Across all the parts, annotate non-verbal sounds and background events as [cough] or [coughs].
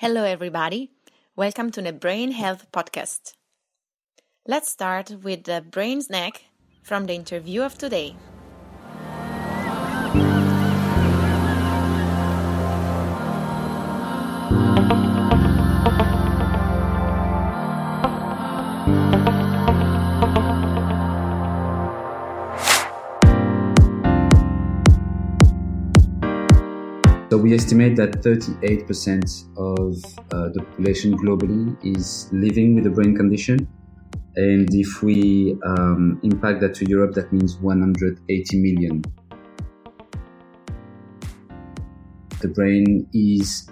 Hello, everybody. Welcome to the Brain Health Podcast. Let's start with the brain snack from the interview of today. We estimate that 38% of uh, the population globally is living with a brain condition. And if we um, impact that to Europe, that means 180 million. The brain is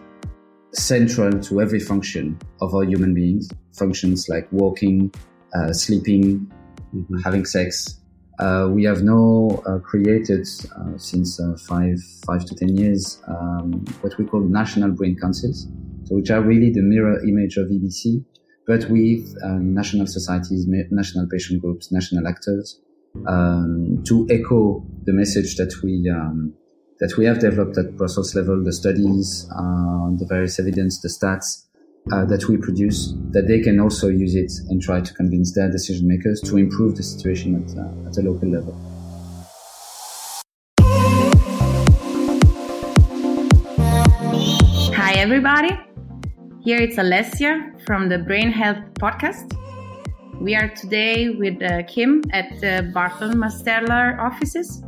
central to every function of our human beings. Functions like walking, uh, sleeping, mm-hmm. having sex, uh, we have now uh, created uh, since uh, five five to ten years um, what we call national brain councils, so which are really the mirror image of EBC, but with uh, national societies, national patient groups, national actors, um, to echo the message that we um, that we have developed at Brussels level, the studies, uh, the various evidence, the stats, uh, that we produce, that they can also use it and try to convince their decision makers to improve the situation at, uh, at a local level. Hi, everybody. Here it's Alessia from the Brain Health Podcast. We are today with uh, Kim at the Burson-Marsteller offices.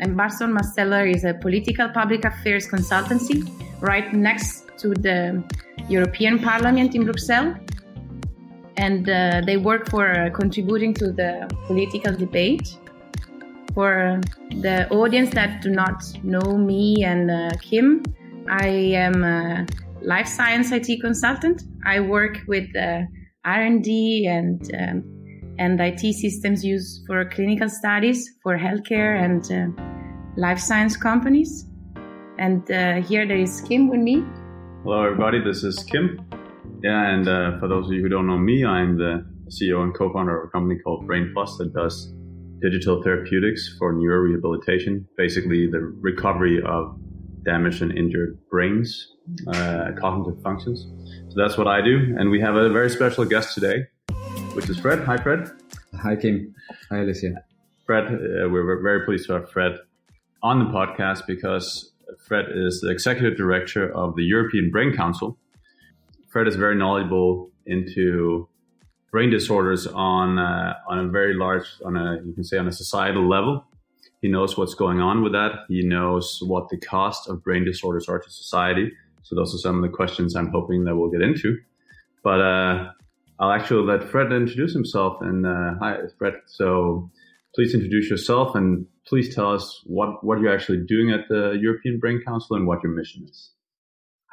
And Burson-Marsteller is a political public affairs consultancy right next to the European Parliament in Brussels. And uh, they work for uh, contributing to the political debate. For the audience that do not know me and uh, Kim, I am a life science IT consultant. I work with uh, R&D and um, and IT systems used for clinical studies for healthcare and uh, life science companies. And here there is Kim with me. Hello, everybody. This is Kim. Yeah, and uh, for those of you who don't know me, I'm the CEO and co-founder of a company called Brain Plus that does digital therapeutics for neurorehabilitation, basically the recovery of damaged and injured brains, uh, cognitive functions. So that's what I do, and we have a very special guest today, which is Fred. Hi, Fred. Hi, Kim. Hi, Alessia. Fred, uh, we're very pleased to have Fred on the podcast because Fred is the executive director of the European Brain Council. Fred is very knowledgeable into brain disorders on uh, on a very large, on a you can say on a societal level. He knows what's going on with that. He knows what the cost of brain disorders are to society. So those are some of the questions I'm hoping that we'll get into. But uh, I'll actually let Fred introduce himself. And uh, hi, Fred. So please introduce yourself and please tell us what, what you're actually doing at the European Brain Council and what your mission is.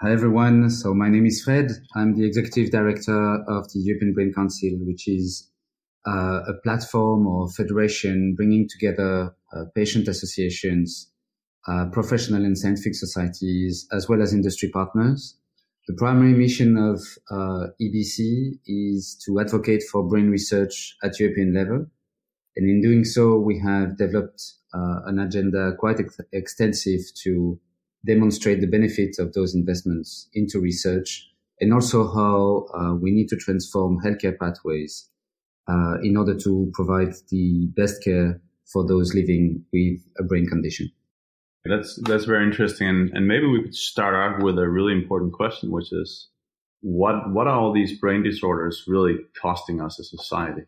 Hi, everyone. So my name is Fred. I'm the executive director of the European Brain Council, which is uh, a platform or federation bringing together uh, patient associations, uh, professional and scientific societies, as well as industry partners. The primary mission of uh, EBC is to advocate for brain research at European level. And in doing so, we have developed uh, an agenda quite ex- extensive to demonstrate the benefits of those investments into research and also how uh, we need to transform healthcare pathways uh, in order to provide the best care for those living with a brain condition. That's that's very interesting, and, and maybe we could start out with a really important question, which is what what are all these brain disorders really costing us as a society?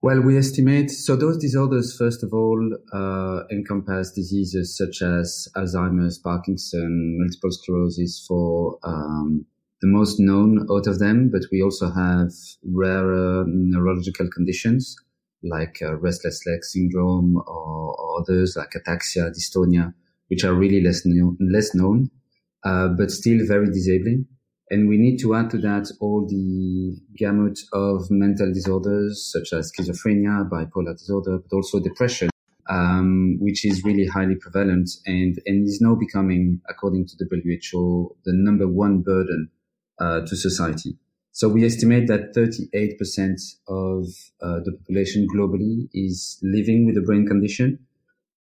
Well, we estimate so those disorders, first of all, uh, encompass diseases such as Alzheimer's, Parkinson, multiple sclerosis for um, the most known out of them, but we also have rarer neurological conditions like uh, restless leg syndrome or, or, others like ataxia, dystonia, which are really less, less known, uh, but still very disabling. And we need to add to that all the gamut of mental disorders such as schizophrenia, bipolar disorder, but also depression, um, which is really highly prevalent and, and is now becoming, according to the WHO, the number one burden uh, to society. So we estimate that 38% of uh, the population globally is living with a brain condition.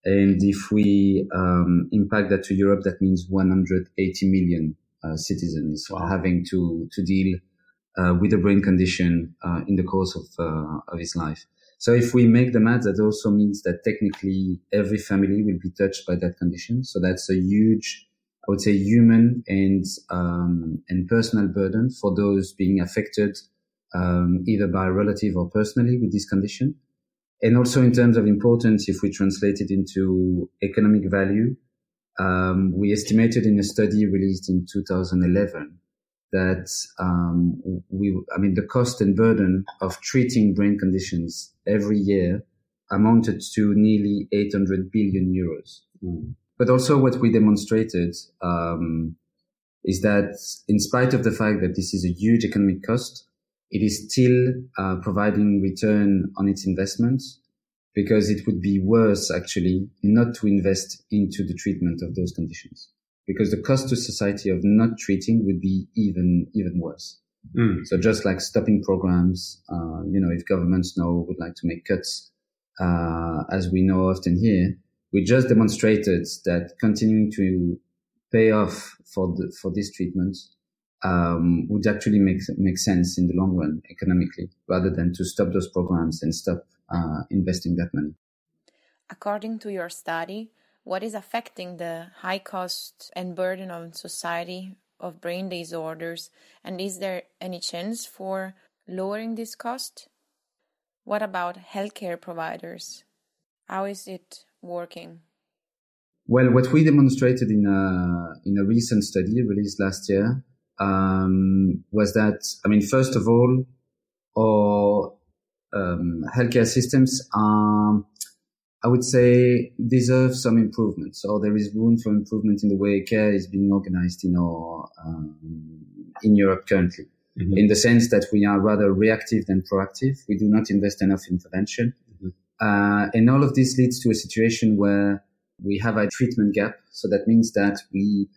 And if we um, impact that to Europe, that means 180 million citizens wow. having to to deal uh, with a brain condition uh, in the course of uh, of his life. So if we make the math, that also means that technically every family will be touched by that condition. So that's a huge, I would say, human and um, and personal burden for those being affected um, either by a relative or personally with this condition. And also in terms of importance, if we translate it into economic value, um, we estimated in a study released in 2011 that um, we, I mean, the cost and burden of treating brain conditions every year amounted to nearly 800 billion euros. Mm. But also, what we demonstrated um, is that, in spite of the fact that this is a huge economic cost, it is still uh, providing return on its investments because it would be worse actually not to invest into the treatment of those conditions because the cost to society of not treating would be even even worse. Mm. So just like stopping programs, uh, you know, if governments know would like to make cuts, uh, as we know often here, we just demonstrated that continuing to pay off for the, for this treatment um, would actually make make sense in the long run economically, rather than to stop those programs and stop uh, investing that money. According to your study, what is affecting the high cost and burden on society of brain disorders, and is there any chance for lowering this cost? What about healthcare providers? How is it working? Well, what we demonstrated in a in a recent study released last year um, was that I mean, first of all, our um, healthcare systems are I would say deserve some improvement. So there is room for improvement in the way care is being organized in our um, in Europe currently. Mm-hmm. In the sense that we are rather reactive than proactive. We do not invest enough intervention. Mm-hmm. Uh, and all of this leads to a situation where we have a treatment gap. So that means that we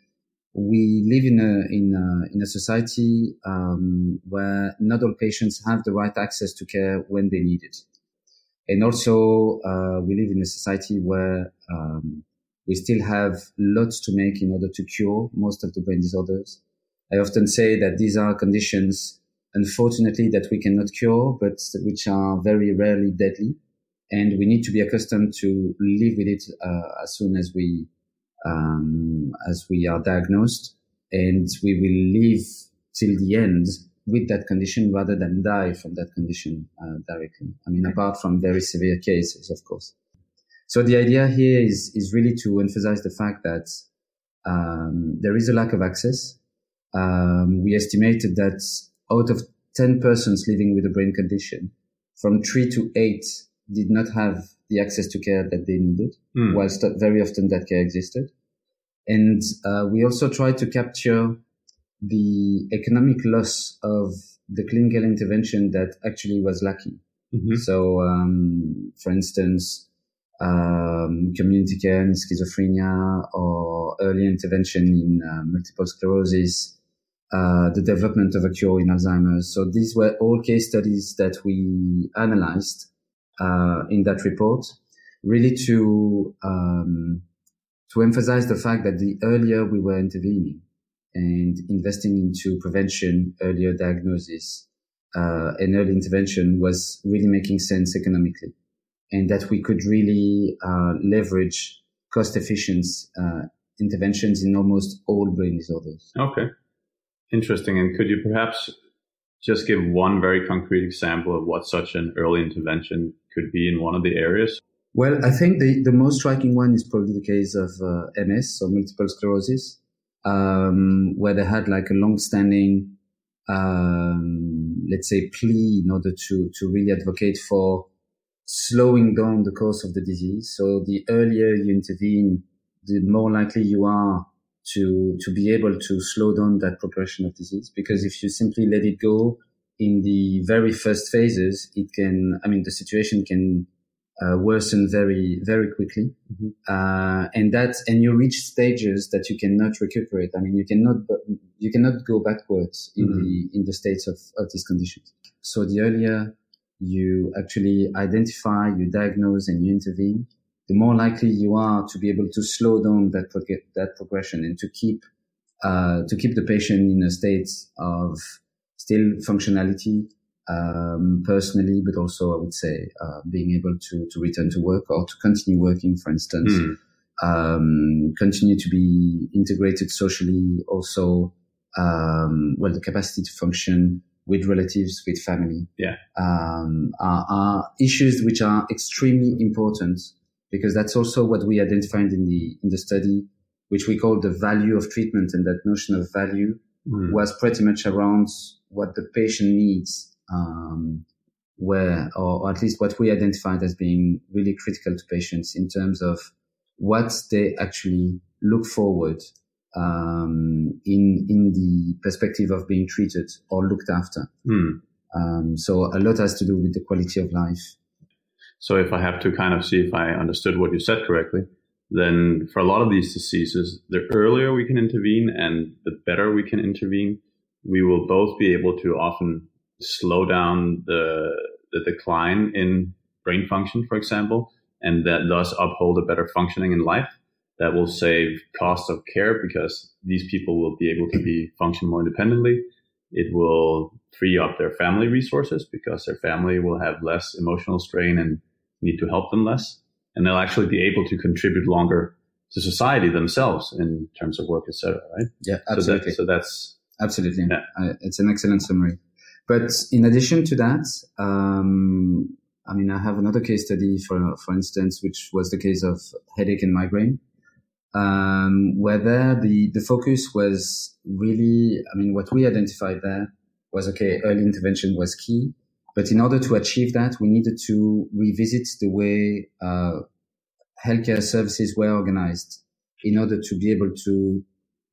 we live in a in a, in a society um, where not all patients have the right access to care when they need it. And also, uh, we live in a society where um, we still have lots to make in order to cure most of the brain disorders. I often say that these are conditions, unfortunately, that we cannot cure, but which are very rarely deadly. And we need to be accustomed to live with it uh, as soon as we um, as we are diagnosed, and we will live till the end with that condition rather than die from that condition uh, directly. I mean, apart from very severe cases, of course. So the idea here is is really to emphasize the fact that um, there is a lack of access. Um, we estimated that out of 10 persons living with a brain condition, from three to eight did not have the access to care that they needed, mm. whilst very often that care existed. And uh, we also tried to capture the economic loss of the clinical intervention that actually was lacking. Mm-hmm. So, um, for instance, um, community care in schizophrenia or early intervention in uh, multiple sclerosis, uh, the development of a cure in Alzheimer's. So these were all case studies that we analyzed uh, in that report, really to um, to emphasize the fact that the earlier we were intervening, and investing into prevention, earlier diagnosis, uh, and early intervention was really making sense economically, and that we could really uh, leverage cost efficient uh, interventions in almost all brain disorders. Okay, interesting. And could you perhaps just give one very concrete example of what such an early intervention could be in one of the areas? Well, I think the, the most striking one is probably the case of uh, MS or multiple sclerosis um, where they had like a long-standing, um, let's say, plea in order to to really advocate for slowing down the course of the disease. So the earlier you intervene, the more likely you are to to be able to slow down that progression of disease. Because if you simply let it go in the very first phases, it can. I mean, the situation can uh, worsen very very quickly mm-hmm. uh, and that and you reach stages that you cannot recuperate i mean you cannot you cannot go backwards in mm-hmm. the in the states of, of these conditions so the earlier you actually identify you diagnose and you intervene the more likely you are to be able to slow down that that progression and to keep uh, to keep the patient in a state of still functionality, um, personally, but also I would say uh, being able to to return to work or to continue working, for instance, mm. um, continue to be integrated socially, also um, well the capacity to function with relatives, with family, yeah, um, are, are, issues which are extremely important because that's also what we identified in the in the study, which we call the value of treatment, and that notion of value mm. was pretty much around what the patient needs um, where, or, at least what we identified as being really critical to patients in terms of what they actually look forward um, in in the perspective of being treated or looked after. Mm. Um, so a lot has to do with the quality of life. So if I have to kind of see if I understood what you said correctly, then for a lot of these diseases, the earlier we can intervene and the better we can intervene, we will both be able to often slow down the, the decline in brain function, for example, and that thus uphold a better functioning in life. That will save cost of care because these people will be able to be function more independently. It will free up their family resources because their family will have less emotional strain and need to help them less. And they'll actually be able to contribute longer to society themselves in terms of work, etc. Right? Yeah, absolutely. So, that, so that's absolutely. Yeah. Uh, it's an excellent summary. But in addition to that, um, I mean, I have another case study, for for instance, which was the case of headache and migraine, um, where there the the focus was really, I mean, what we identified there was okay, early intervention was key, but in order to achieve that, we needed to revisit the way uh, healthcare services were organized in order to be able to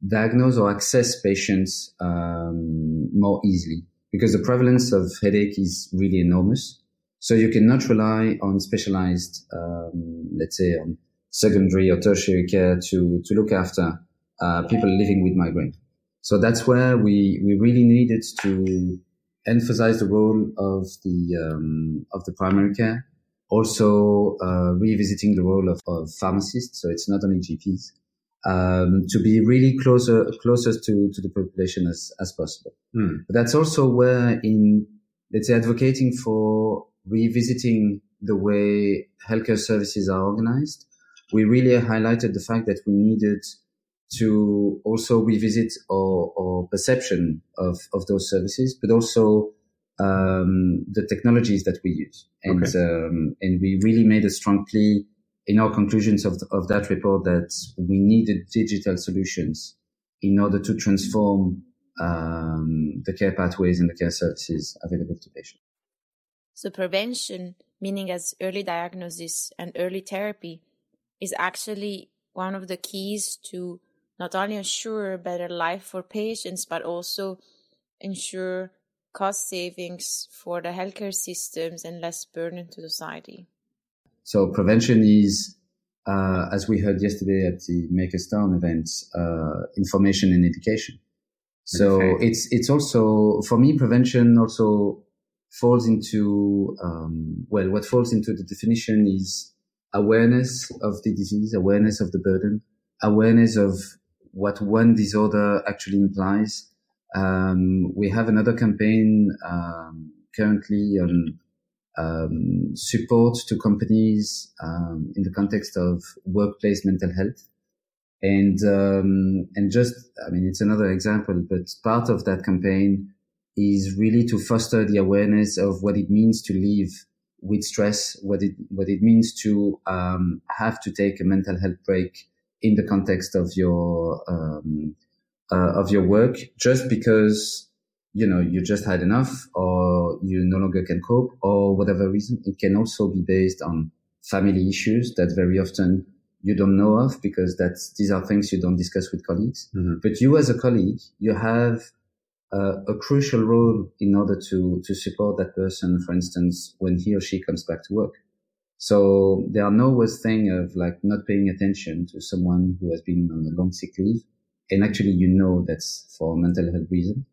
diagnose or access patients um, more easily because the prevalence of headache is really enormous. So you cannot rely on specialized, um, let's say, on secondary or tertiary care to to look after uh, people living with migraine. So that's where we we really needed to emphasize the role of the um, of the primary care. Also, uh, revisiting the role of, of pharmacists. So it's not only GPs um, to be really closer closest to, to the population as, as possible. Mm. But that's also where in let's say advocating for revisiting the way healthcare services are organized, we really highlighted the fact that we needed to also revisit our, our perception of, of those services, but also um, the technologies that we use. And okay. um, and we really made a strong plea in our conclusions of, the, of that report that we needed digital solutions in order to transform um, the care pathways and the care services available to patients. So prevention, meaning as early diagnosis and early therapy, is actually one of the keys to not only ensure a better life for patients, but also ensure cost savings for the healthcare systems and less burden to society. So prevention is, uh, as we heard yesterday at the Makerstown event, uh, information and education. So okay. it's it's also for me prevention also falls into um, well what falls into the definition is awareness of the disease, awareness of the burden, awareness of what one disorder actually implies. Um, we have another campaign um, currently on um, support to companies um, in the context of workplace mental health. And um, and just I mean it's another example, but part of that campaign is really to foster the awareness of what it means to live with stress, what it what it means to um, have to take a mental health break in the context of your um, uh, of your work, just because you know, you just had enough or you no longer can cope or whatever reason. It can also be based on family issues that very often you don't know of because that's, these are things you don't discuss with colleagues. Mm-hmm. But you as a colleague, you have uh, a crucial role in order to, to support that person, for instance, when he or she comes back to work. So there are no worse thing of like not paying attention to someone who has been on a long sick leave. And actually, you know, that's for mental health reason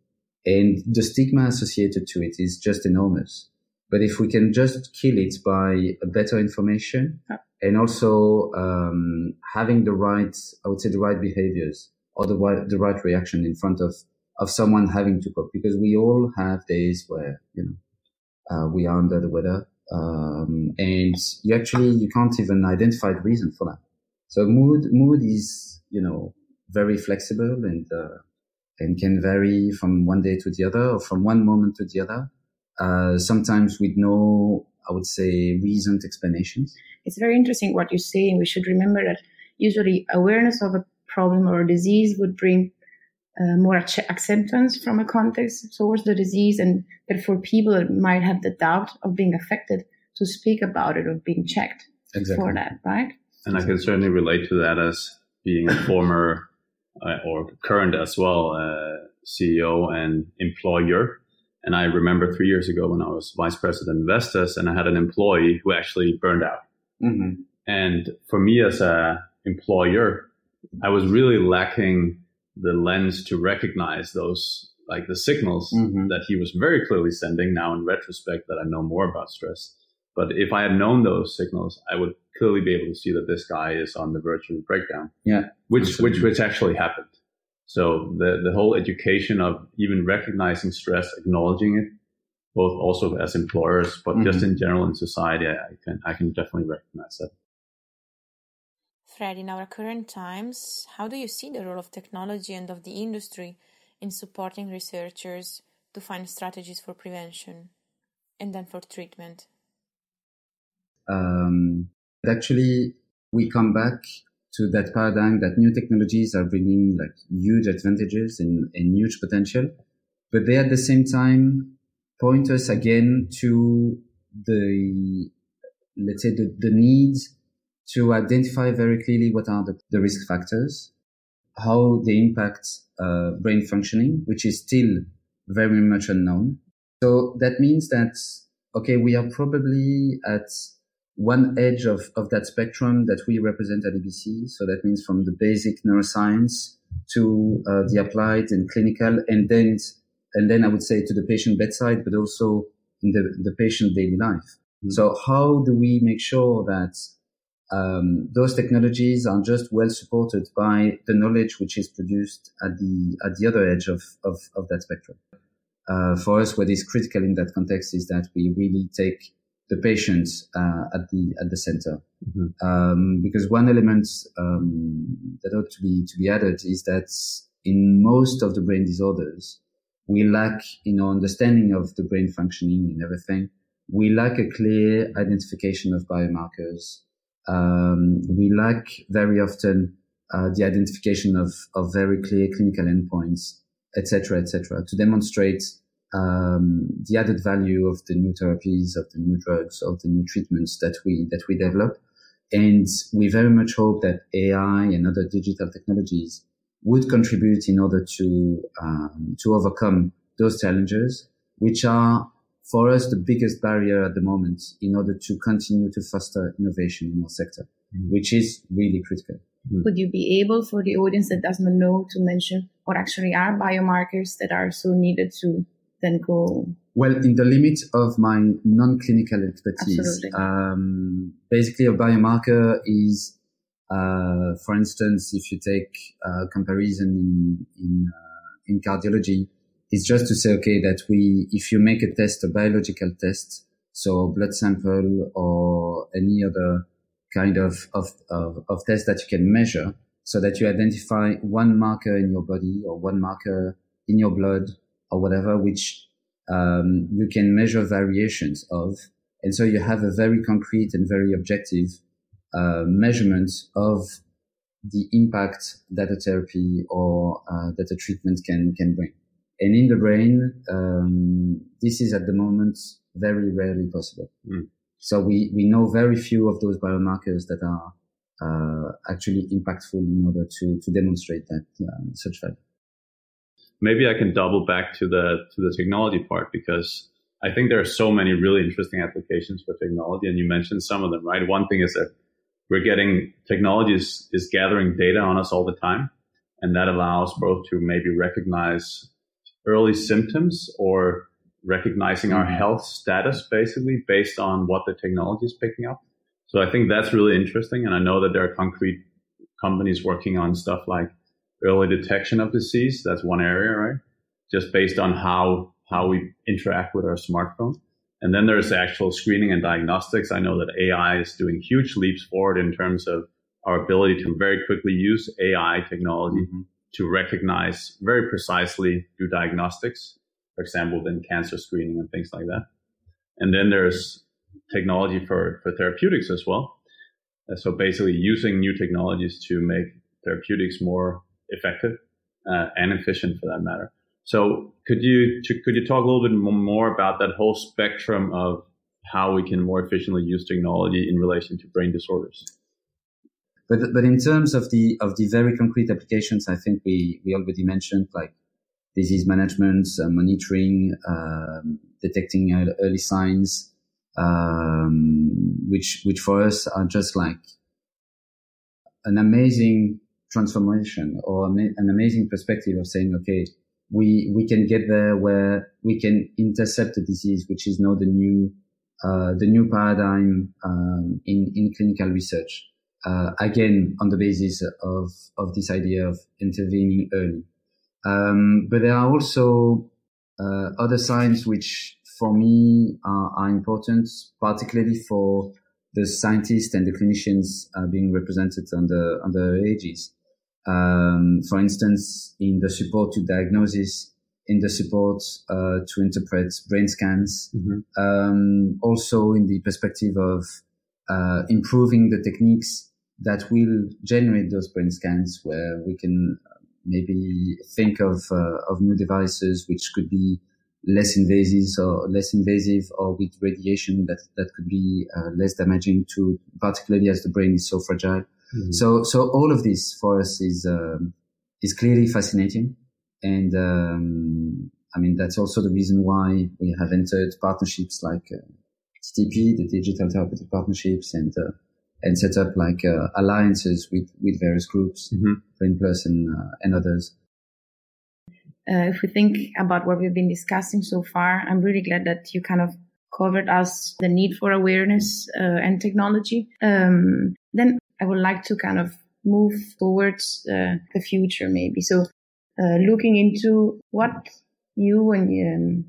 and the stigma associated to it is just enormous. But if we can just kill it by better information and also um, having the right, I would say, the right behaviors or the right, the right reaction in front of, of someone having to cope because we all have days where, you know, uh, we are under the weather. Um, and you actually, you can't even identify the reason for that. So mood, mood is, you know, very flexible and, uh, and can vary from one day to the other or from one moment to the other. Uh, sometimes with no, I would say, reasoned explanations. It's very interesting what you say, and we should remember that usually awareness of a problem or a disease would bring uh, more acceptance from a context towards the disease, and therefore people might have the doubt of being affected to speak about it or being checked exactly. for that, right? And I can certainly relate to that as being a former uh, or current as well uh, CEO and employer. And I remember three years ago when I was vice president of Vestas and I had an employee who actually burned out. Mm-hmm. And for me as a employer, I was really lacking the lens to recognize those like the signals mm-hmm. that he was very clearly sending now in retrospect that I know more about stress. But if I had known those signals, I would clearly be able to see that this guy is on the verge of a breakdown. Yeah. Which which which actually happened. So the the whole education of even recognizing stress, acknowledging it, both also as employers, but mm-hmm. just in general in society, I can I can definitely recognize that. Fred, in our current times, how do you see the role of technology and of the industry in supporting researchers to find strategies for prevention and then for treatment? Um, actually, we come back to that paradigm that new technologies are bringing like huge advantages and, and huge potential, but they at the same time point us again to the, let's say the, the needs to identify very clearly what are the, the risk factors, how they impact uh, brain functioning, which is still very much unknown. So that means that, okay, we are probably at one edge of, of that spectrum that we represent at EBC. So that means from the basic neuroscience to uh, the applied and clinical, and then and then I would say to the patient bedside, but also in the, the patient daily life. Mm-hmm. So how do we make sure that um, those technologies are just well supported by the knowledge which is produced at the at the other edge of of, of that spectrum. Uh, for us, what is critical in that context is that we really take the patient uh, at the at the center, mm-hmm. um, because one element um, that ought to be to be added is that in most of the brain disorders, we lack in our understanding of the brain functioning and everything. We lack a clear identification of biomarkers um, we lack very often uh, the identification of, of very clear clinical endpoints, etc., etc., to demonstrate um, the added value of the new therapies, of the new drugs, of the new treatments that we that we develop. And we very much hope that AI and other digital technologies would contribute in order to um, to overcome those challenges, which are for us the biggest barrier at the moment in order to continue to foster innovation in our sector, mm-hmm. which is really critical. Mm-hmm. Would you be able for the audience that does not know to mention what actually are biomarkers that are so needed to then go? Well, in the limit of my non-clinical expertise, um, basically a biomarker is, uh, for instance, if you take a comparison in, in, uh, in cardiology, is just to say, okay, that we, if you make a test, a biological test, so blood sample or any other kind of, of, of, of test that you can measure so that you identify one marker in your body or one marker in your blood or whatever, which um, you can measure variations of. And so you have a very concrete and very objective uh, measurement of the impact that a therapy or uh, that a treatment can, can bring. And in the brain, um, this is at the moment very rarely possible. Mm. So we, we know very few of those biomarkers that are uh, actually impactful in order to, to demonstrate that um, such value. Maybe I can double back to the to the technology part because I think there are so many really interesting applications for technology, and you mentioned some of them, right? One thing is that we're getting technology is, is gathering data on us all the time, and that allows both to maybe recognize early symptoms or recognizing mm-hmm. our health status basically based on what the technology is picking up. So I think that's really interesting. And I know that there are concrete companies working on stuff like early detection of disease. That's one area, right? Just based on how, how we interact with our smartphone. And then there's actual screening and diagnostics. I know that AI is doing huge leaps forward in terms of our ability to very quickly use AI technology mm-hmm. To recognize very precisely do diagnostics, for example, in cancer screening and things like that. And then there's technology for, for therapeutics as well. So basically using new technologies to make therapeutics more effective uh, and efficient for that matter. So could you could you talk a little bit more about that whole spectrum of how we can more efficiently use technology in relation to brain disorders? But but in terms of the of the very concrete applications, I think we we already mentioned like disease management, uh, monitoring, um, detecting early signs, um, which which for us are just like an amazing transformation or an amazing perspective of saying, okay, we we can get there where we can intercept the disease, which is now the new uh, the new paradigm um, in in clinical research. Uh, again, on the basis of of this idea of intervening early, um, but there are also uh, other signs which, for me, are, are, important, particularly for the scientists and the clinicians uh, being represented on the on the ages. Um, for instance, in the support to diagnosis, in the support uh, to interpret brain scans, mm-hmm. um, also in the perspective of uh, improving the techniques that will generate those brain scans, where we can maybe think of uh, of new devices which could be less invasive or less invasive or with radiation that that could be uh, less damaging to particularly as the brain is so fragile Mm-hmm. So, so all of this for us is, um, is clearly fascinating. And, um, I mean, that's also the reason why we have entered partnerships like uh, TTP, the digital therapeutic partnerships and, uh, and set up like, uh, alliances with, with various groups, mm-hmm. Brain Plus and, uh, and others. Uh, if we think about what we've been discussing so far, I'm really glad that you kind of covered us the need for awareness uh, and technology. Um, then I would like to kind of move towards uh, the future, maybe. So, uh, looking into what you and um,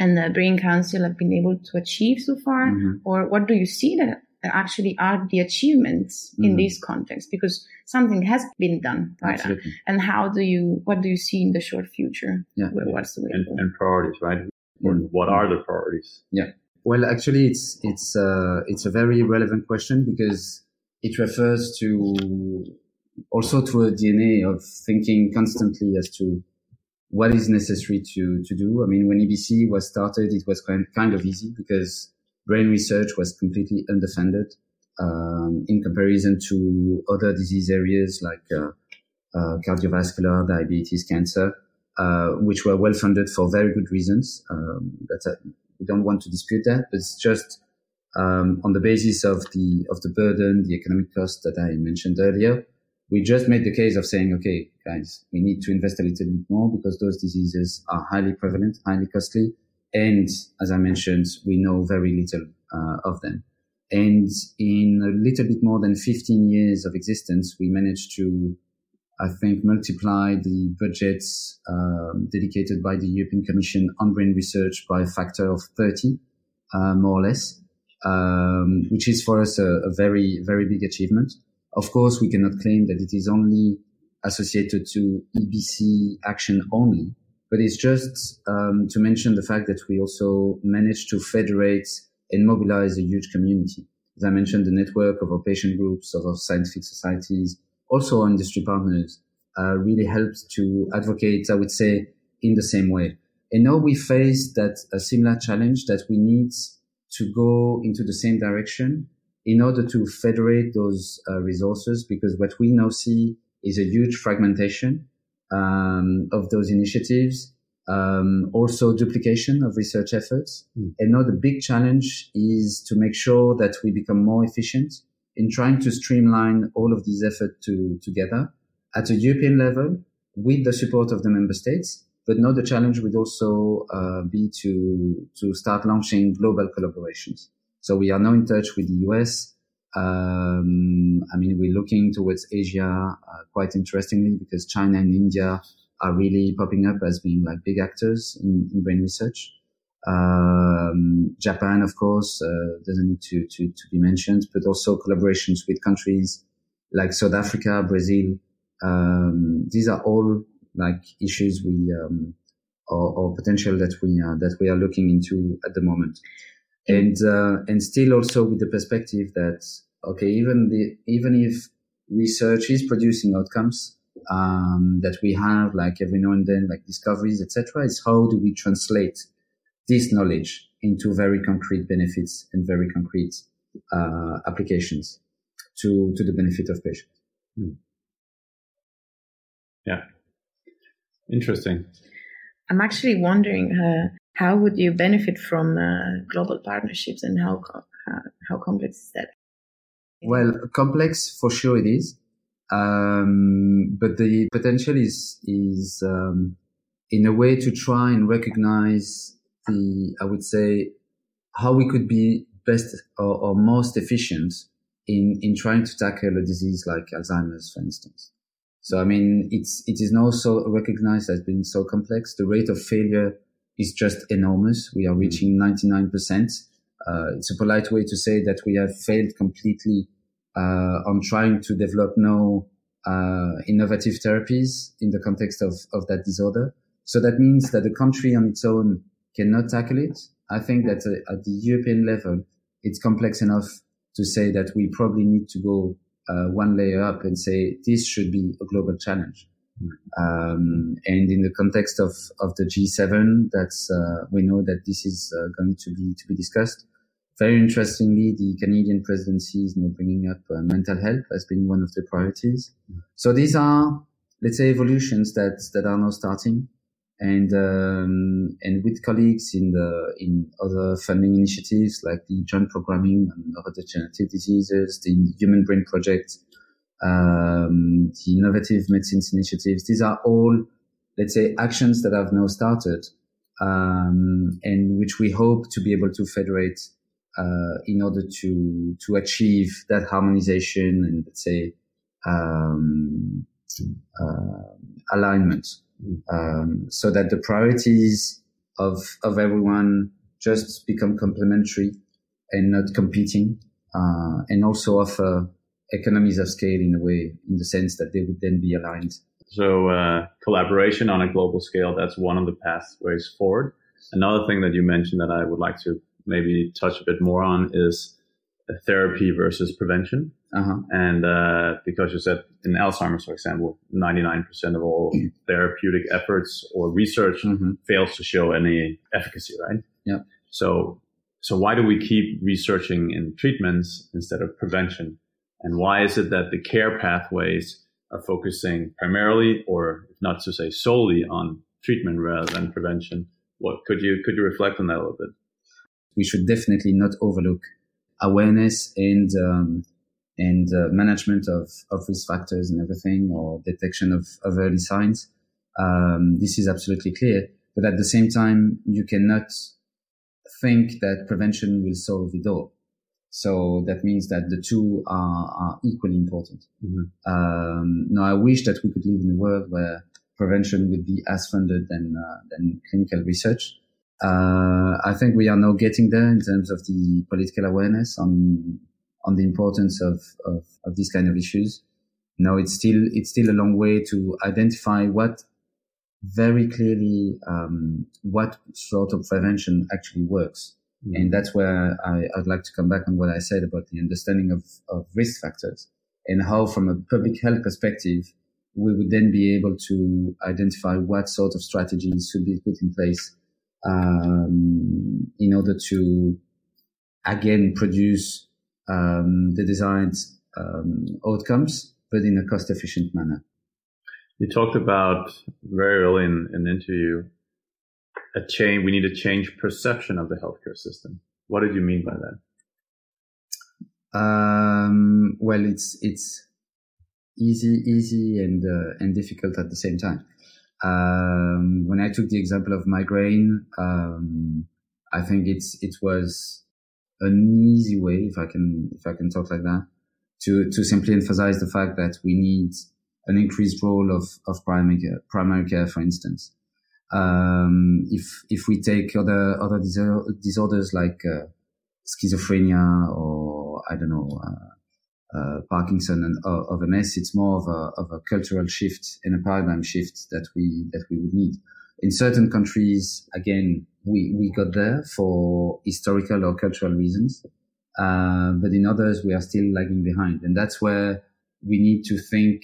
and the Brain Council have been able to achieve so far, mm-hmm. or what do you see that actually are the achievements mm-hmm. in this context? Because something has been done, right? Absolutely. And how do you, what do you see in the short future? Yeah. What's the way and, and priorities, right? Mm-hmm. What are the priorities? Yeah. Well, actually, it's it's uh, it's a very relevant question because it refers to also to a DNA of thinking constantly as to what is necessary to, to do. I mean, when EBC was started, it was kind, kind of easy because brain research was completely underfunded um, in comparison to other disease areas like uh, uh, cardiovascular, diabetes, cancer, uh, which were well funded for very good reasons. Um, that's a, we don't want to dispute that, but it's just um, on the basis of the of the burden, the economic cost that I mentioned earlier. We just made the case of saying, okay, guys, we need to invest a little bit more because those diseases are highly prevalent, highly costly, and as I mentioned, we know very little uh, of them. And in a little bit more than 15 years of existence, we managed to, I think, multiply the budgets um, dedicated by the European Commission on brain research by a factor of 30, uh, more or less um, which is for us a, a, very, very big achievement. Of course, we cannot claim that it is only associated to EBC action only, but it's just um, to mention the fact that we also managed to federate and mobilize a huge community. As I mentioned, the network of our patient groups, of our scientific societies, also our industry partners, uh, really helped to advocate, I would say, in the same way. And now we face that a similar challenge that we need to go into the same direction in order to federate those uh, resources because what we now see is a huge fragmentation um, of those initiatives um, also duplication of research efforts mm. and now the big challenge is to make sure that we become more efficient in trying to streamline all of these efforts to, together at a european level with the support of the member states but now the challenge would also uh, be to to start launching global collaborations. So we are now in touch with the US, Um, I mean, we're looking towards Asia uh, quite interestingly because China and India are really popping up as being like big actors in, in brain research. Um, Japan, of course, uh, doesn't need to, to, to be mentioned, but also collaborations with countries like South Africa, Brazil. Um, these are all like issues we, um, or, or, potential that we, uh, that we are looking into at the moment. And, uh, and still also with the perspective that, okay, even the, even if research is producing outcomes, um, that we have like every now and then, like discoveries, etc., is how do we translate this knowledge into very concrete benefits and very concrete uh, applications to to the benefit of patients. Hmm. Yeah, interesting. I'm actually wondering uh, how would you benefit from uh, global partnerships and how uh, how complex is that? Well, complex for sure it is. Um, but the potential is, is, um, in a way to try and recognize the, I would say, how we could be best or, or most efficient in, in trying to tackle a disease like Alzheimer's, for instance. So, I mean, it's, it is now so recognized as being so complex. The rate of failure is just enormous. We are reaching 99%. Uh, it's a polite way to say that we have failed completely uh, on trying to develop no uh, innovative therapies in the context of, of that disorder. So that means that the country on its own cannot tackle it. I think that uh, at the European level, it's complex enough to say that we probably need to go uh, one layer up and say this should be a global challenge. Um, and in the context of, of the G7, that's uh, we know that this is uh, going to be to be discussed. Very interestingly, the Canadian presidency is now bringing up uh, mental health as being one of the priorities. Mm. So these are, let's say, evolutions that that are now starting, and um, and with colleagues in the in other funding initiatives like the Joint Programming on Neurodegenerative Diseases, the Human Brain Project, um, the Innovative Medicines Initiatives. These are all, let's say, actions that have now started, um, and which we hope to be able to federate uh, in order to to achieve that harmonization and let's say um, uh, alignment, um, so that the priorities of of everyone just become complementary and not competing, uh, and also offer economies of scale in a way, in the sense that they would then be aligned. So uh, collaboration on a global scale, that's one of the pathways forward. Another thing that you mentioned that I would like to maybe touch a bit more on is therapy versus prevention. Uh-huh. And uh, because you said in Alzheimer's, for example, 99% of all [clears throat] therapeutic efforts or research mm-hmm. fails to show any efficacy, right? Yeah. So, so why do we keep researching in treatments instead of prevention? And why is it that the care pathways are focusing primarily, or if not to say solely, on treatment rather than prevention? What could you could you reflect on that a little bit? We should definitely not overlook awareness and um, and uh, management of, of risk factors and everything, or detection of, of early signs. Um, this is absolutely clear. But at the same time, you cannot think that prevention will solve it all. So that means that the two are, are equally important. Mm-hmm. Um, now, I wish that we could live in a world where prevention would be as funded than uh, than clinical research. Uh, I think we are now getting there in terms of the political awareness on on the importance of, of, of these kind of issues. Now it's still it's still a long way to identify what very clearly um, what sort of prevention actually works. Mm. And that's where I, would like to come back on what I said about the understanding of, of risk factors and how, from a public health perspective, we would then be able to identify what sort of strategies should be put in place um, in order to again produce um, the desired um, outcomes, but in a cost efficient manner. You talked about very early in, in interview a change. We need to change perception of the healthcare system. What did you mean by that? Um, well, it's it's easy, easy, and uh, and difficult at the same time. Um, when I took the example of migraine, um, I think it's it was an easy way, if I can, if I can talk like that, to, to simply emphasize the fact that we need an increased role of, of primary care, primary care, for instance. Um, if, if we take other, other disorders like, uh, schizophrenia or, I don't know, uh, uh, Parkinson and uh, of MS, it's more of a, of a cultural shift and a paradigm shift that we, that we would need. In certain countries, again, we, we got there for historical or cultural reasons. Uh, but in others, we are still lagging behind. And that's where we need to think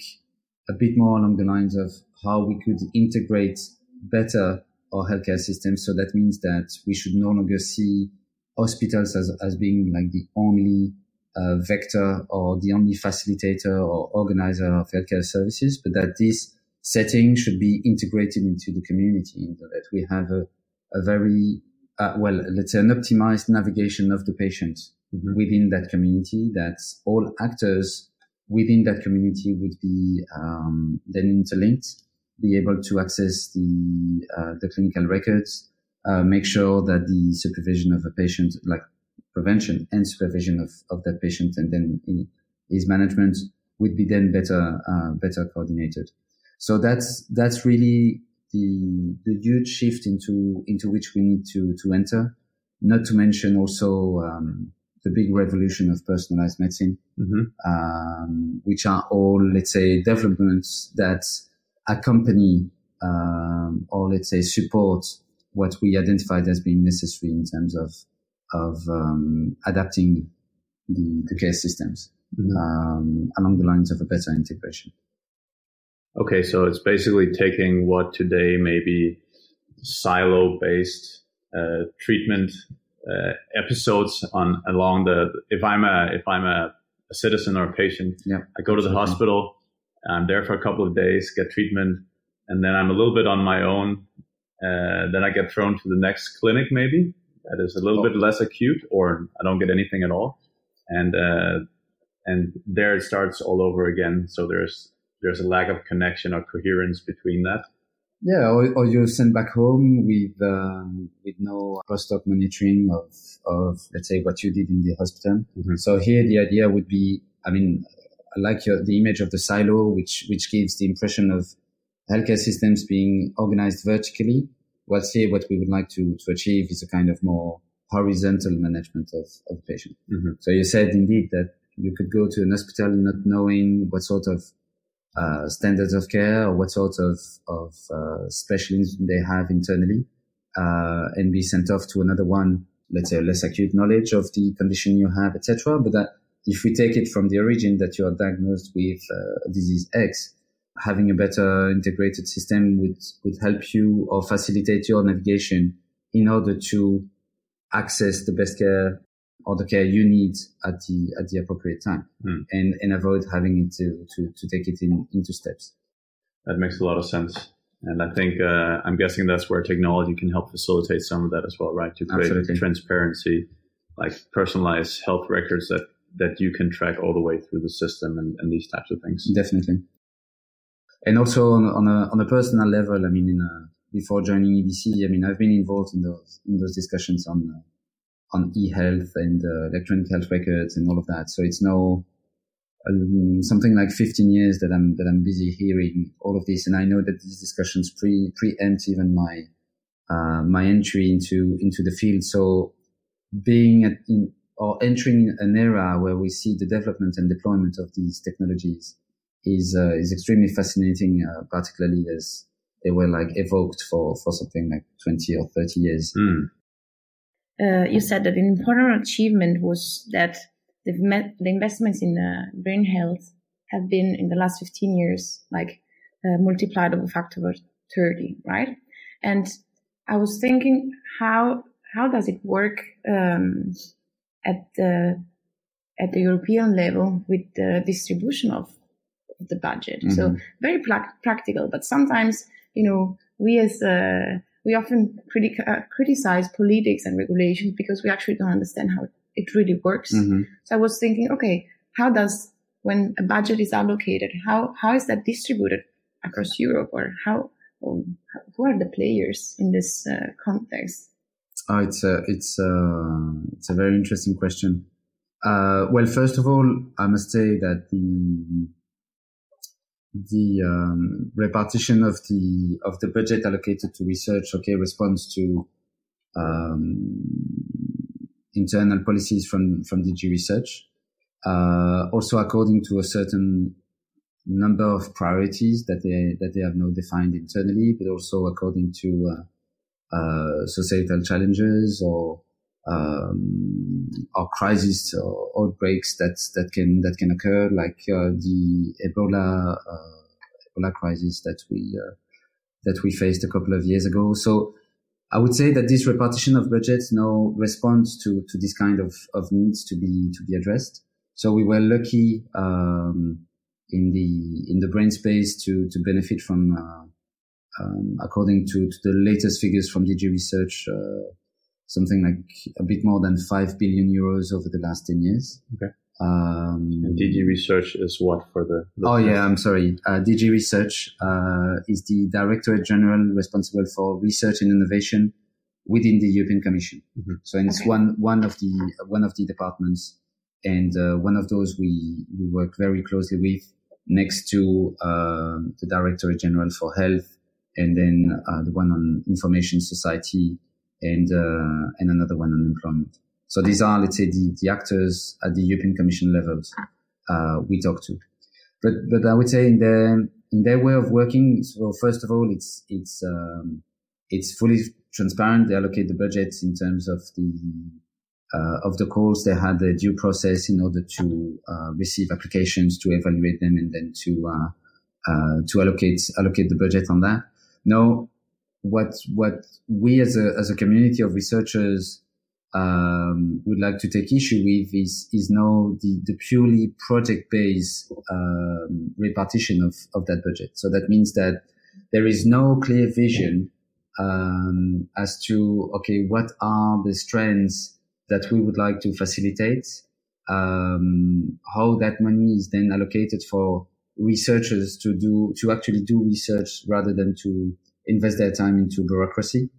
a bit more along the lines of how we could integrate better our healthcare system. So that means that we should no longer see hospitals as, as being like the only uh, vector or the only facilitator or organizer of healthcare services, but that this setting should be integrated into the community and that we have a, a very, uh, well, let's say an optimized navigation of the patient mm-hmm. within that community, that all actors within that community would be um, then interlinked, be able to access the, uh, the clinical records, uh, make sure that the supervision of a patient, like prevention and supervision of, of that patient and then in his management would be then better, uh, better coordinated. So that's, that's really the, the huge shift into, into which we need to, to enter. Not to mention also, um, the big revolution of personalized medicine, mm-hmm. um, which are all, let's say, developments that accompany, um, or let's say support what we identified as being necessary in terms of, of, um, adapting the, the care systems, mm-hmm. Um, along the lines of a better integration. Okay, so it's basically taking what today may be silo based uh, treatment uh, episodes on along the if I'm a if I'm a, a citizen or a patient, yeah, I go to the hospital, I'm there for a couple of days, get treatment, and then I'm a little bit on my own. Uh, then I get thrown to the next clinic, maybe that is a little oh. bit less acute, or I don't get anything at all, and uh, and there it starts all over again. So there's there's a lack of connection or coherence between that. Yeah, or, or you're sent back home with um, with no post-op monitoring of of let's say what you did in the hospital. Mm-hmm. So here the idea would be, I mean, I like your, the image of the silo, which which gives the impression of healthcare systems being organized vertically. What's here, what we would like to to achieve is a kind of more horizontal management of of the patient. Mm-hmm. So you said indeed that you could go to an hospital not knowing what sort of uh, standards of care or what sort of, of uh, specialism they have internally uh, and be sent off to another one, let's say less acute knowledge of the condition you have, etc. But that if we take it from the origin that you are diagnosed with uh, disease X, having a better integrated system would, would help you or facilitate your navigation in order to access the best care or the care you need at the at the appropriate time, mm. and and avoid having it to to, to take it in into steps. That makes a lot of sense. And I think uh, I'm guessing that's where technology can help facilitate some of that as well, right? To create Absolutely. transparency, like personalized health records that that you can track all the way through the system and, and these types of things. Definitely. And also on, on a on a personal level, I mean, in, uh, before joining EBC, I mean, I've been involved in those in those discussions on. Uh, on e-health and uh, electronic health records and all of that. So it's now um, something like 15 years that I'm that I'm busy hearing all of this, and I know that these discussions pre preempt even my uh, my entry into into the field. So being at, in, or entering an era where we see the development and deployment of these technologies is uh, is extremely fascinating, uh, particularly as they were like evoked for for something like 20 or 30 years. Mm uh, you said that an important achievement was that the, the investments in uh, brain health have been in the last 15 years like uh, multiplied over factor of 30 right and i was thinking how how does it work um, at the at the european level with the distribution of the budget mm-hmm. so very pl- practical but sometimes you know we as uh, we often criti- uh, criticize politics and regulations because we actually don't understand how it really works. Mm-hmm. So I was thinking, okay, how does when a budget is allocated, how how is that distributed across Europe, or how, or who are the players in this uh, context? Oh, it's a it's a it's a very interesting question. Uh, well, first of all, I must say that the the um, repartition of the of the budget allocated to research, okay, responds to um, internal policies from from DG Research, uh, also according to a certain number of priorities that they that they have now defined internally, but also according to uh, uh, societal challenges or um, or crises or outbreaks that that can that can occur, like uh, the Ebola uh, Ebola crisis that we uh, that we faced a couple of years ago. So I would say that this repartition of budgets now responds to to this kind of of needs to be to be addressed. So we were lucky um, in the in the brain space to to benefit from. Uh, um, according to, to, the latest figures from DG Research, uh, something like a bit more than 5 billion euros over the last 10 years. Okay. Um, and DG Research is what for the? the oh yeah, I'm sorry. Uh, DG Research uh, is the Directorate General responsible for research and innovation within the European Commission. Mm-hmm. So it's okay. one one of the one of the departments, and uh, one of those we we work very closely with, next to um, the Directorate General for Health, and then uh, the one on Information Society and uh, and another one on employment. So these are, let's say, the, the actors at the European Commission levels uh, we talk to. But but I would say in their in their way of working, so first of all, it's it's um, it's fully transparent. They allocate the budgets in terms of the uh, of the calls. They had a due process in order to uh, receive applications, to evaluate them, and then to uh, uh to allocate allocate the budget on that. No, what what we as a as a community of researchers um, would like to take issue with is is now the the purely project based um, repartition of of that budget. So that means that there is no clear vision um, as to okay what are the strands that we would like to facilitate, um, how that money is then allocated for researchers to do to actually do research rather than to invest their time into bureaucracy,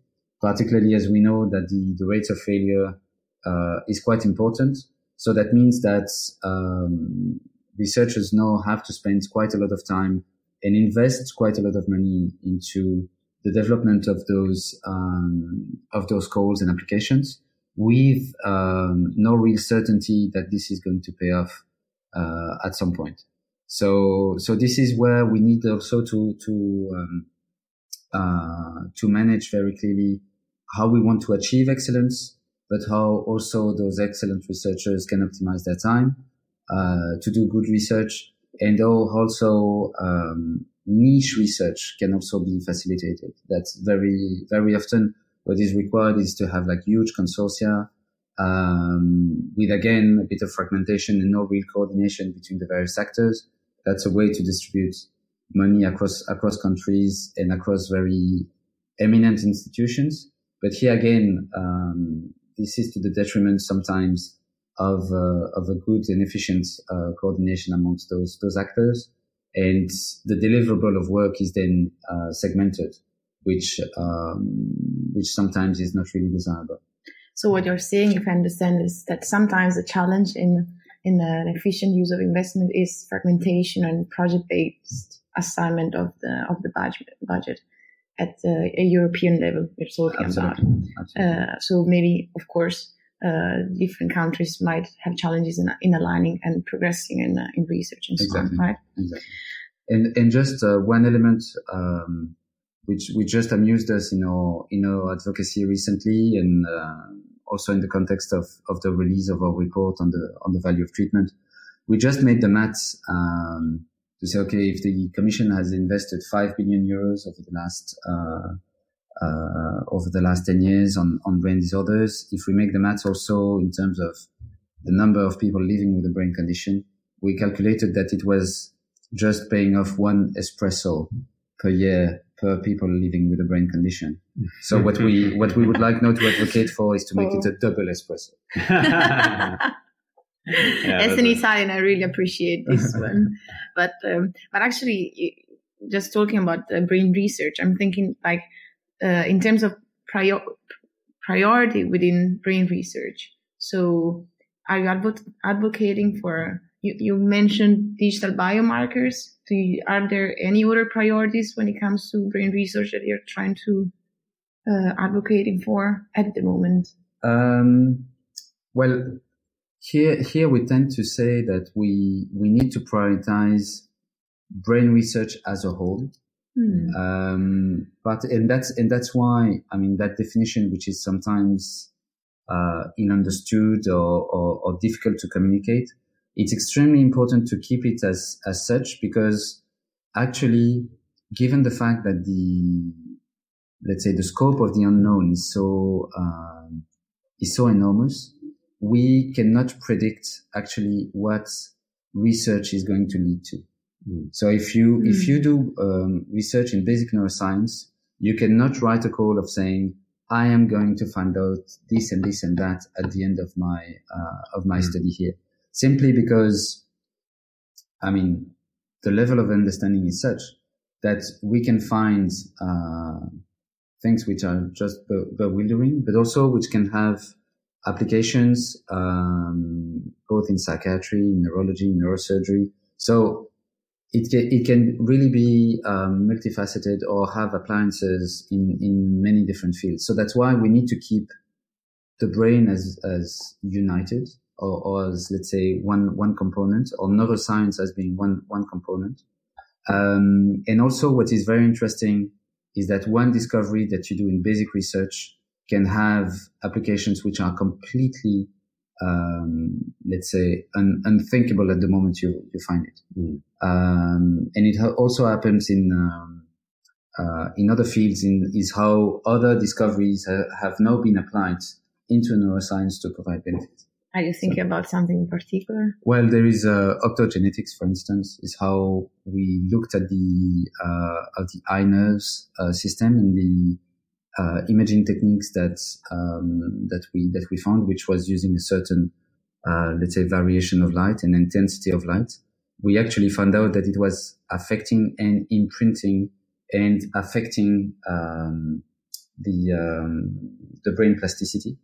particularly as we know that the, the rates of failure uh, is quite important. So that means that um, researchers now have to spend quite a lot of time and invest quite a lot of money into the development of those um, of those calls and applications with um, no real certainty that this is going to pay off uh, at some point. So so this is where we need also to to um, to manage very clearly how we want to achieve excellence, but how also those excellent researchers can optimize their time uh, to do good research, and also um, niche research can also be facilitated. That's very very often what is required is to have like huge consortia um, with again a bit of fragmentation and no real coordination between the various actors. That's a way to distribute money across across countries and across very eminent institutions. But here again, um, this is to the detriment sometimes of uh, of a good and efficient uh, coordination amongst those those actors, and the deliverable of work is then uh, segmented, which um, which sometimes is not really desirable. So what you're saying, if I understand, is that sometimes the challenge in in an efficient use of investment is fragmentation and project based assignment of the of the budget budget at the, a European level. We're talking Absolutely. about. Uh, so maybe, of course, uh, different countries might have challenges in, in aligning and progressing in uh, in research and exactly. so on, right? Exactly. And and just uh, one element. Um, which, which just amused us in our in our advocacy recently, and uh, also in the context of, of the release of our report on the on the value of treatment. We just made the maths um, to say, okay, if the Commission has invested five billion euros over the last uh, uh, over the last ten years on on brain disorders, if we make the maths also in terms of the number of people living with a brain condition, we calculated that it was just paying off one espresso per year per people living with a brain condition. So what we what we would like now to advocate for is to make it a double espresso. [laughs] [laughs] yeah, As an Italian, I really appreciate this [laughs] one. But um, but actually, just talking about uh, brain research, I'm thinking like uh, in terms of prior priority within brain research. So are you advo- advocating for, you, you mentioned digital biomarkers. Do you, are there any other priorities when it comes to brain research that you're trying to uh, advocating for at the moment? Um, well, here, here we tend to say that we, we need to prioritize brain research as a whole. Mm. Um, but, and that's, and that's why, I mean, that definition, which is sometimes, uh, ill understood or, or, or difficult to communicate, it's extremely important to keep it as, as such because actually, given the fact that the, let's say the scope of the unknown is so, um, is so enormous, we cannot predict actually what research is going to lead to. Mm. So if you, mm. if you do um, research in basic neuroscience, you cannot write a call of saying, I am going to find out this and this and that at the end of my, uh, of my mm. study here. Simply because, I mean, the level of understanding is such that we can find, uh, things which are just bewildering, but also which can have applications, um, both in psychiatry, neurology, neurosurgery. So it can, it can really be um, multifaceted or have appliances in, in many different fields. So that's why we need to keep the brain as, as united or, or as, let's say, one, one component or neuroscience as being one, one component. Um, and also what is very interesting is that one discovery that you do in basic research can have applications which are completely, um, let's say, un- unthinkable at the moment you, you find it. Mm. Um, and it ha- also happens in, um, uh, in other fields in, is how other discoveries ha- have now been applied into neuroscience to provide benefits. Are you thinking so, about something in particular? Well, there is uh, optogenetics, for instance, is how we looked at the uh, of the eye nerves uh, system and the uh, imaging techniques that um, that we that we found, which was using a certain uh, let's say variation of light and intensity of light. We actually found out that it was affecting and imprinting and affecting um, the um, the brain plasticity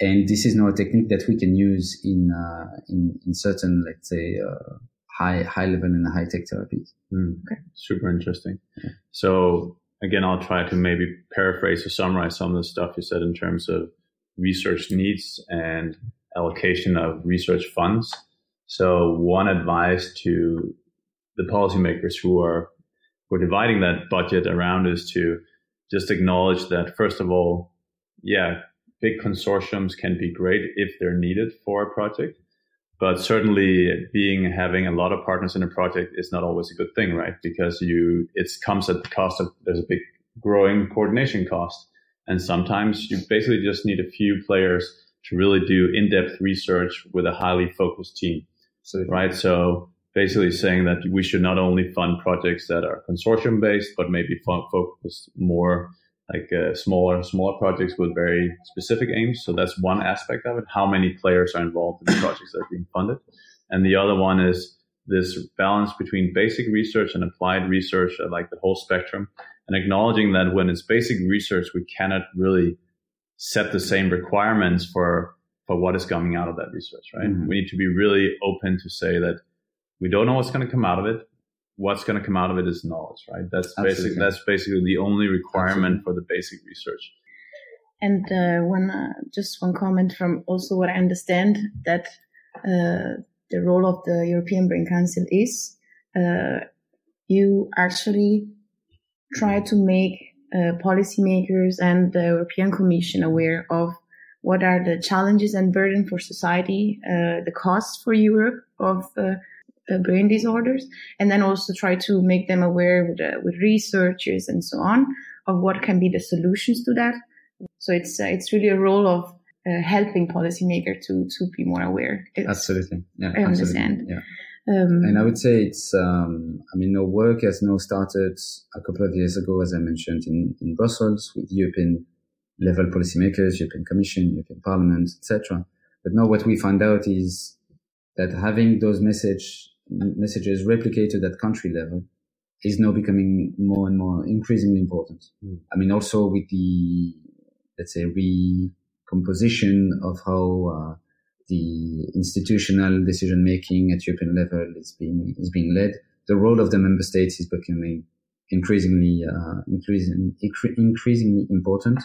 and this is now a technique that we can use in uh, in, in certain, let's say, uh, high high level and high tech therapies. Mm, okay. Super interesting. Yeah. So again, I'll try to maybe paraphrase or summarize some of the stuff you said in terms of research needs and allocation of research funds. So one advice to the policymakers who are who are dividing that budget around is to just acknowledge that first of all, yeah, big consortiums can be great if they're needed for a project. But certainly being having a lot of partners in a project is not always a good thing, right? Because you, it comes at the cost of, there's a big growing coordination cost. And sometimes you basically just need a few players to really do in-depth research with a highly focused team. So, right. So basically saying that we should not only fund projects that are consortium based, but maybe focus more like uh, smaller smaller projects with very specific aims. So that's one aspect of it. How many players are involved in the [coughs] projects that are being funded, and the other one is this balance between basic research and applied research, uh, like the whole spectrum, and acknowledging that when it's basic research, we cannot really set the same requirements for for what is coming out of that research. Right? Mm-hmm. We need to be really open to say that we don't know what's going to come out of it what's going to come out of it is knowledge, right? That's basically that's basically the only requirement Absolutely. for the basic research. And uh, one uh, just one comment from also what I understand that uh, the role of the European Brain Council is uh, you actually try to make uh, policymakers and the European Commission aware of what are the challenges and burden for society, uh, the costs for Europe of uh, brain disorders, and then also try to make them aware with, uh, with researchers and so on of what can be the solutions to that. So it's uh, it's really a role of uh, helping policymakers to to be more aware. It's, absolutely, yeah, I understand. Yeah. Um, and I would say it's, um, I mean, our work has now started a couple of years ago, as I mentioned, in, in Brussels with European level policymakers, European Commission, European Parliament, etc. But now what we find out is that having those message messages replicated at country level is now becoming more and more increasingly important. Mm. I mean, also with the, let's say, recomposition of how uh, the institutional decision making at European level is being is being led. The role of the member states is becoming increasingly uh, increasing, increasingly important.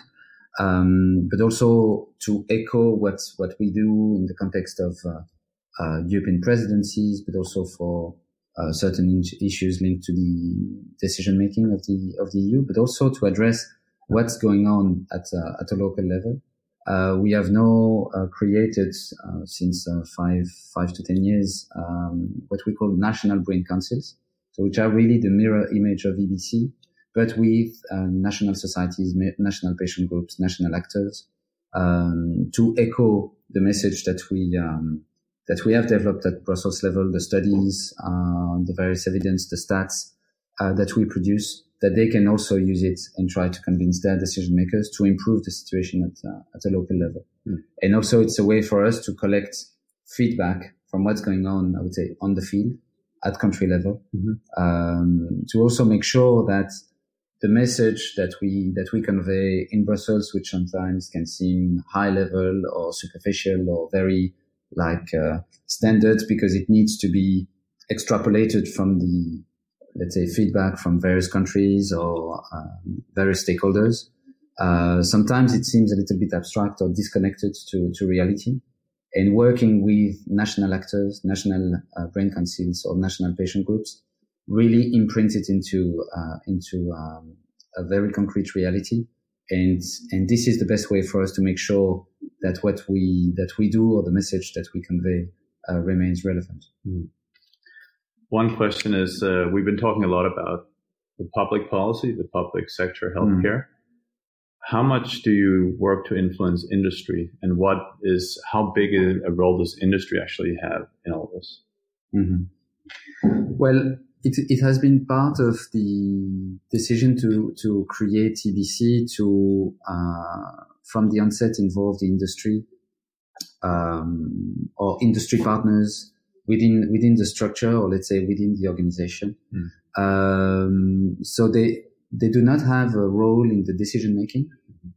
Um, but also to echo what what we do in the context of uh, uh, European presidencies, but also for uh, certain issues linked to the decision making of the of the EU, but also to address what's going on at uh, at a local level. Uh, we have now uh, created since five five to ten years um, what we call national brain councils, so which are really the mirror image of EBC, but with national societies, national patient groups, national actors, um, to echo the message that we um, that we have developed at Brussels level, the studies, uh, the various evidence, the stats uh, that we produce, that they can also use it and try to convince their decision makers to improve the situation at, uh, at a local level. Mm. And also it's a way for us to collect feedback from what's going on, I would say, on the field at country level, mm-hmm. um, to also make sure that the message that we that we convey in Brussels, which sometimes can seem high level or superficial or very like uh, standards because it needs to be extrapolated from the let's say feedback from various countries or um, various stakeholders. Uh, sometimes it seems a little bit abstract or disconnected to, to reality. And working with national actors, national uh, brain councils or national patient groups really imprint it into uh, into um, a very concrete reality. And and this is the best way for us to make sure that what we that we do or the message that we convey uh, remains relevant. Mm. One question is uh, we've been talking a lot about the public policy, the public sector healthcare. Mm. How much do you work to influence industry, and what is how big a role does industry actually have in all this? Mm-hmm. Well, it, it has been part of the decision to to create EBC to uh, from the onset involve the industry um, or industry partners within within the structure or let's say within the organization. Mm. Um, so they they do not have a role in the decision making,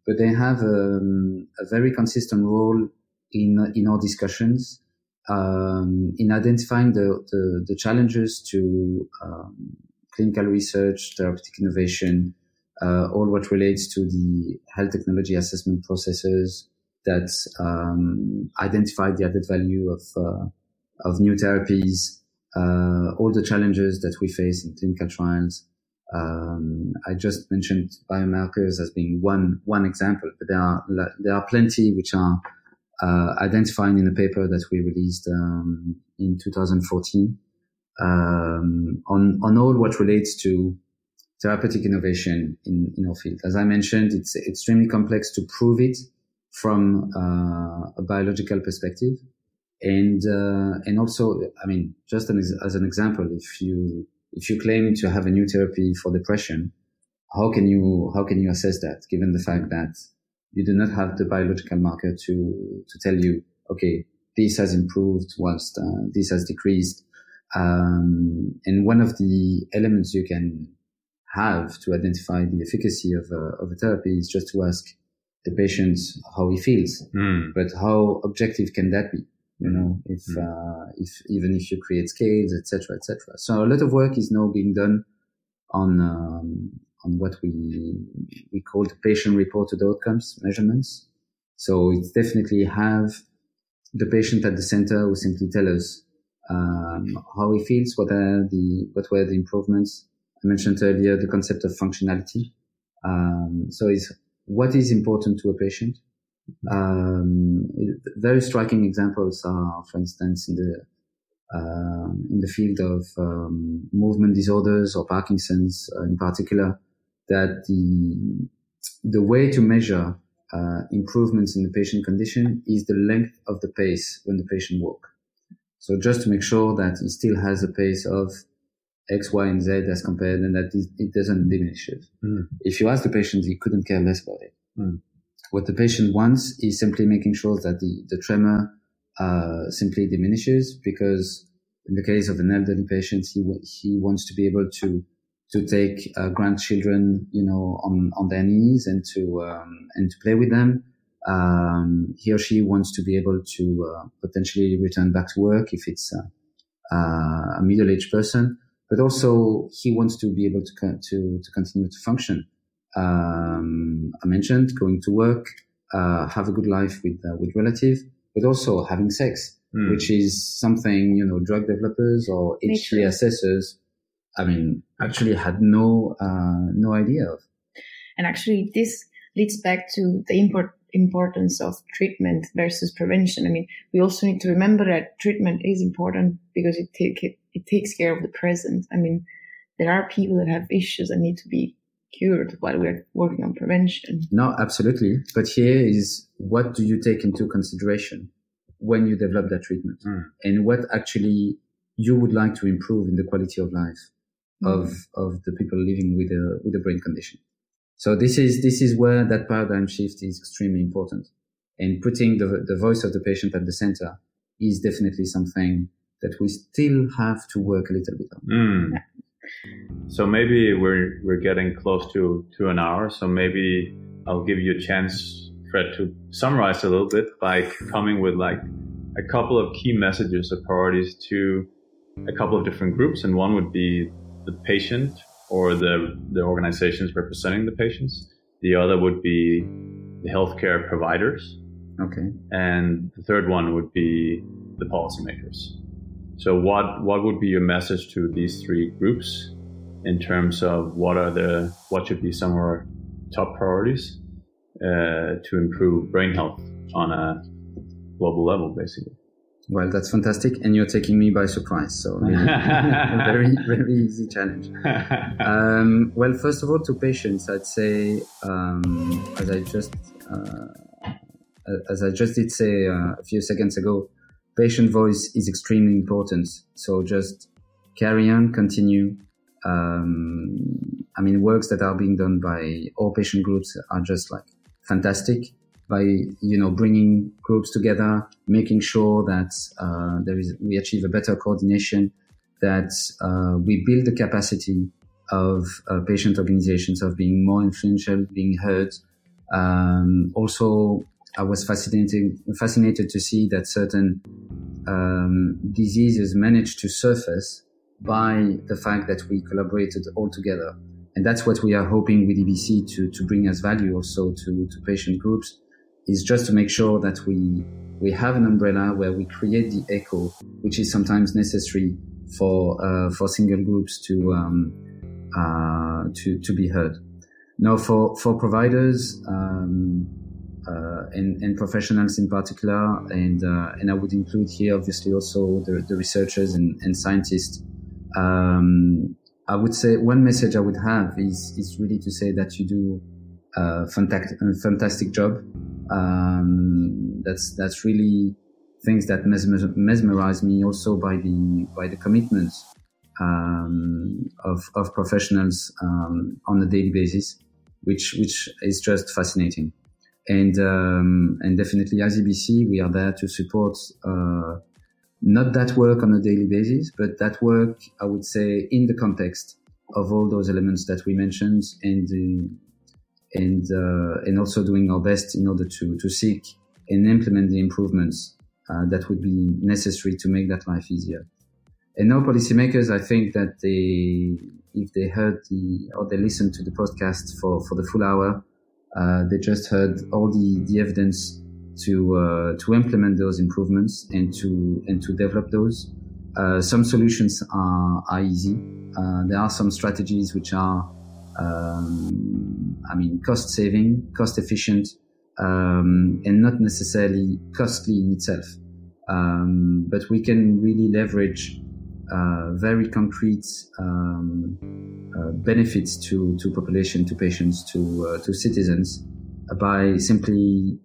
but they have um, a very consistent role in in our discussions um, in identifying the, the, the challenges to um, clinical research, therapeutic innovation, uh, all what relates to the health technology assessment processes that um, identify the added value of uh, of new therapies, uh, all the challenges that we face in clinical trials. Um, I just mentioned biomarkers as being one one example, but there are there are plenty which are uh, identified in a paper that we released um, in 2014 um, on on all what relates to therapeutic innovation in, in our field. As I mentioned, it's extremely complex to prove it from uh, a biological perspective. And, uh, and also, I mean, just an, as an example, if you, if you claim to have a new therapy for depression, how can you, how can you assess that given the fact that you do not have the biological marker to, to tell you, okay, this has improved whilst uh, this has decreased. Um, and one of the elements you can have to identify the efficacy of a, of a therapy is just to ask the patient how he feels. Mm. But how objective can that be? You know, if, mm. uh, if, even if you create scales, etc., etc. So a lot of work is now being done on, um, on what we, we call the patient reported outcomes measurements. So it's definitely have the patient at the center who simply tell us, um, how he feels, what are the, what were the improvements, I mentioned earlier the concept of functionality. Um, so it's what is important to a patient. Um, very striking examples are, for instance, in the uh, in the field of um, movement disorders or Parkinson's uh, in particular, that the the way to measure uh, improvements in the patient condition is the length of the pace when the patient walk. So just to make sure that he still has a pace of X, Y, and Z as compared, and that it doesn't diminish it. Mm. If you ask the patient, he couldn't care less about it. Mm. What the patient wants is simply making sure that the, the tremor uh, simply diminishes because in the case of an elderly patient, he, he wants to be able to to take uh, grandchildren, you know, on, on their knees and to, um, and to play with them. Um, he or she wants to be able to uh, potentially return back to work if it's uh, uh, a middle-aged person, but also he wants to be able to to to continue to function. Um, I mentioned going to work, uh, have a good life with uh, with relative, but also having sex, mm. which is something you know drug developers or HTA assessors I mean, actually had no uh, no idea of. And actually, this leads back to the import, importance of treatment versus prevention. I mean, we also need to remember that treatment is important because it take it, it takes care of the present. I mean, there are people that have issues that need to be cured while we're working on prevention. No, absolutely. But here is what do you take into consideration when you develop that treatment mm. and what actually you would like to improve in the quality of life of mm-hmm. of the people living with a with a brain condition. So this is this is where that paradigm shift is extremely important, and putting the the voice of the patient at the center is definitely something that we still have to work a little bit on. Mm. So maybe we're we're getting close to to an hour. So maybe I'll give you a chance, Fred, to summarize a little bit by coming with like a couple of key messages or priorities to a couple of different groups, and one would be the patient or the, the organizations representing the patients. The other would be the healthcare providers. Okay. And the third one would be the policymakers. So what, what would be your message to these three groups in terms of what are the, what should be some of our top priorities uh, to improve brain health on a global level, basically? Well, that's fantastic, and you're taking me by surprise. So, [laughs] very, very easy challenge. [laughs] Um, well, first of all, to patients, I'd say, um, as I just, uh, as I just did say uh, a few seconds ago, patient voice is extremely important. So just carry on, continue. Um, I mean, works that are being done by all patient groups are just like fantastic by you know bringing groups together, making sure that uh, there is we achieve a better coordination, that uh, we build the capacity of uh, patient organizations of being more influential, being heard. Um, also, I was fascinated fascinated to see that certain um, diseases managed to surface by the fact that we collaborated all together. And that's what we are hoping with EBC to, to bring as value also to, to patient groups is just to make sure that we we have an umbrella where we create the echo, which is sometimes necessary for uh, for single groups to um, uh, to to be heard. Now, for for providers um, and, and professionals in particular, and uh, and I would include here obviously also the, the researchers and, and scientists. Um, I would say one message I would have is is really to say that you do a fantastic, a fantastic job um, that's that's really things that mesmer- mesmerize me also by the by the commitment um, of of professionals um, on a daily basis, which which is just fascinating. And um, and definitely as EBC, we are there to support uh, not that work on a daily basis, but that work I would say in the context of all those elements that we mentioned and the and uh, and also doing our best in order to to seek and implement the improvements uh, that would be necessary to make that life easier. And now policymakers, I think that they, if they heard the or they listened to the podcast for for the full hour, uh, they just heard all the the evidence to uh, to implement those improvements and to and to develop those. Uh, some solutions are are easy. Uh, there are some strategies which are um, I mean, cost saving, cost efficient, um, and not necessarily costly in itself. Um, but we can really leverage uh, very concrete um, uh, benefits to, to population, to patients, to uh, to citizens by simply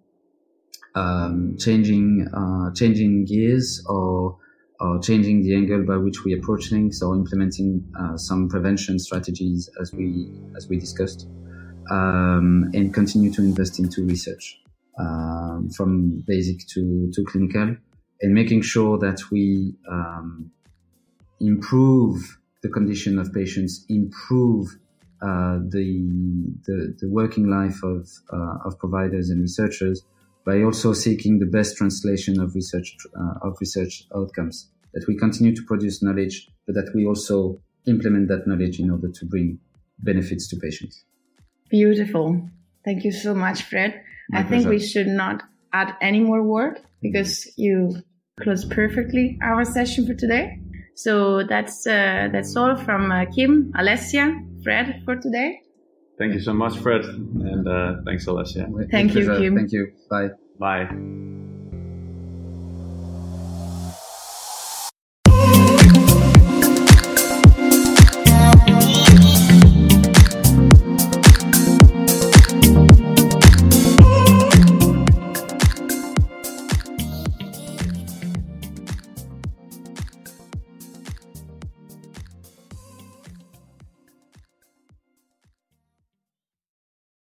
um, changing uh, changing gears or or changing the angle by which we approach things or implementing uh, some prevention strategies as we as we discussed um, and continue to invest into research um, from basic to, to clinical and making sure that we um, improve the condition of patients, improve uh, the, the, the working life of uh, of providers and researchers by also seeking the best translation of research uh, of research outcomes. That we continue to produce knowledge, but that we also implement that knowledge in order to bring benefits to patients. Beautiful. Thank you so much, Fred. My I pleasure. think we should not add any more word because you closed perfectly our session for today. So that's uh, that's all from uh, Kim, Alessia, Fred for today. Thank you so much, Fred, and uh, thanks, Alessia. Thank you, Kim. Thank you. Bye. Bye.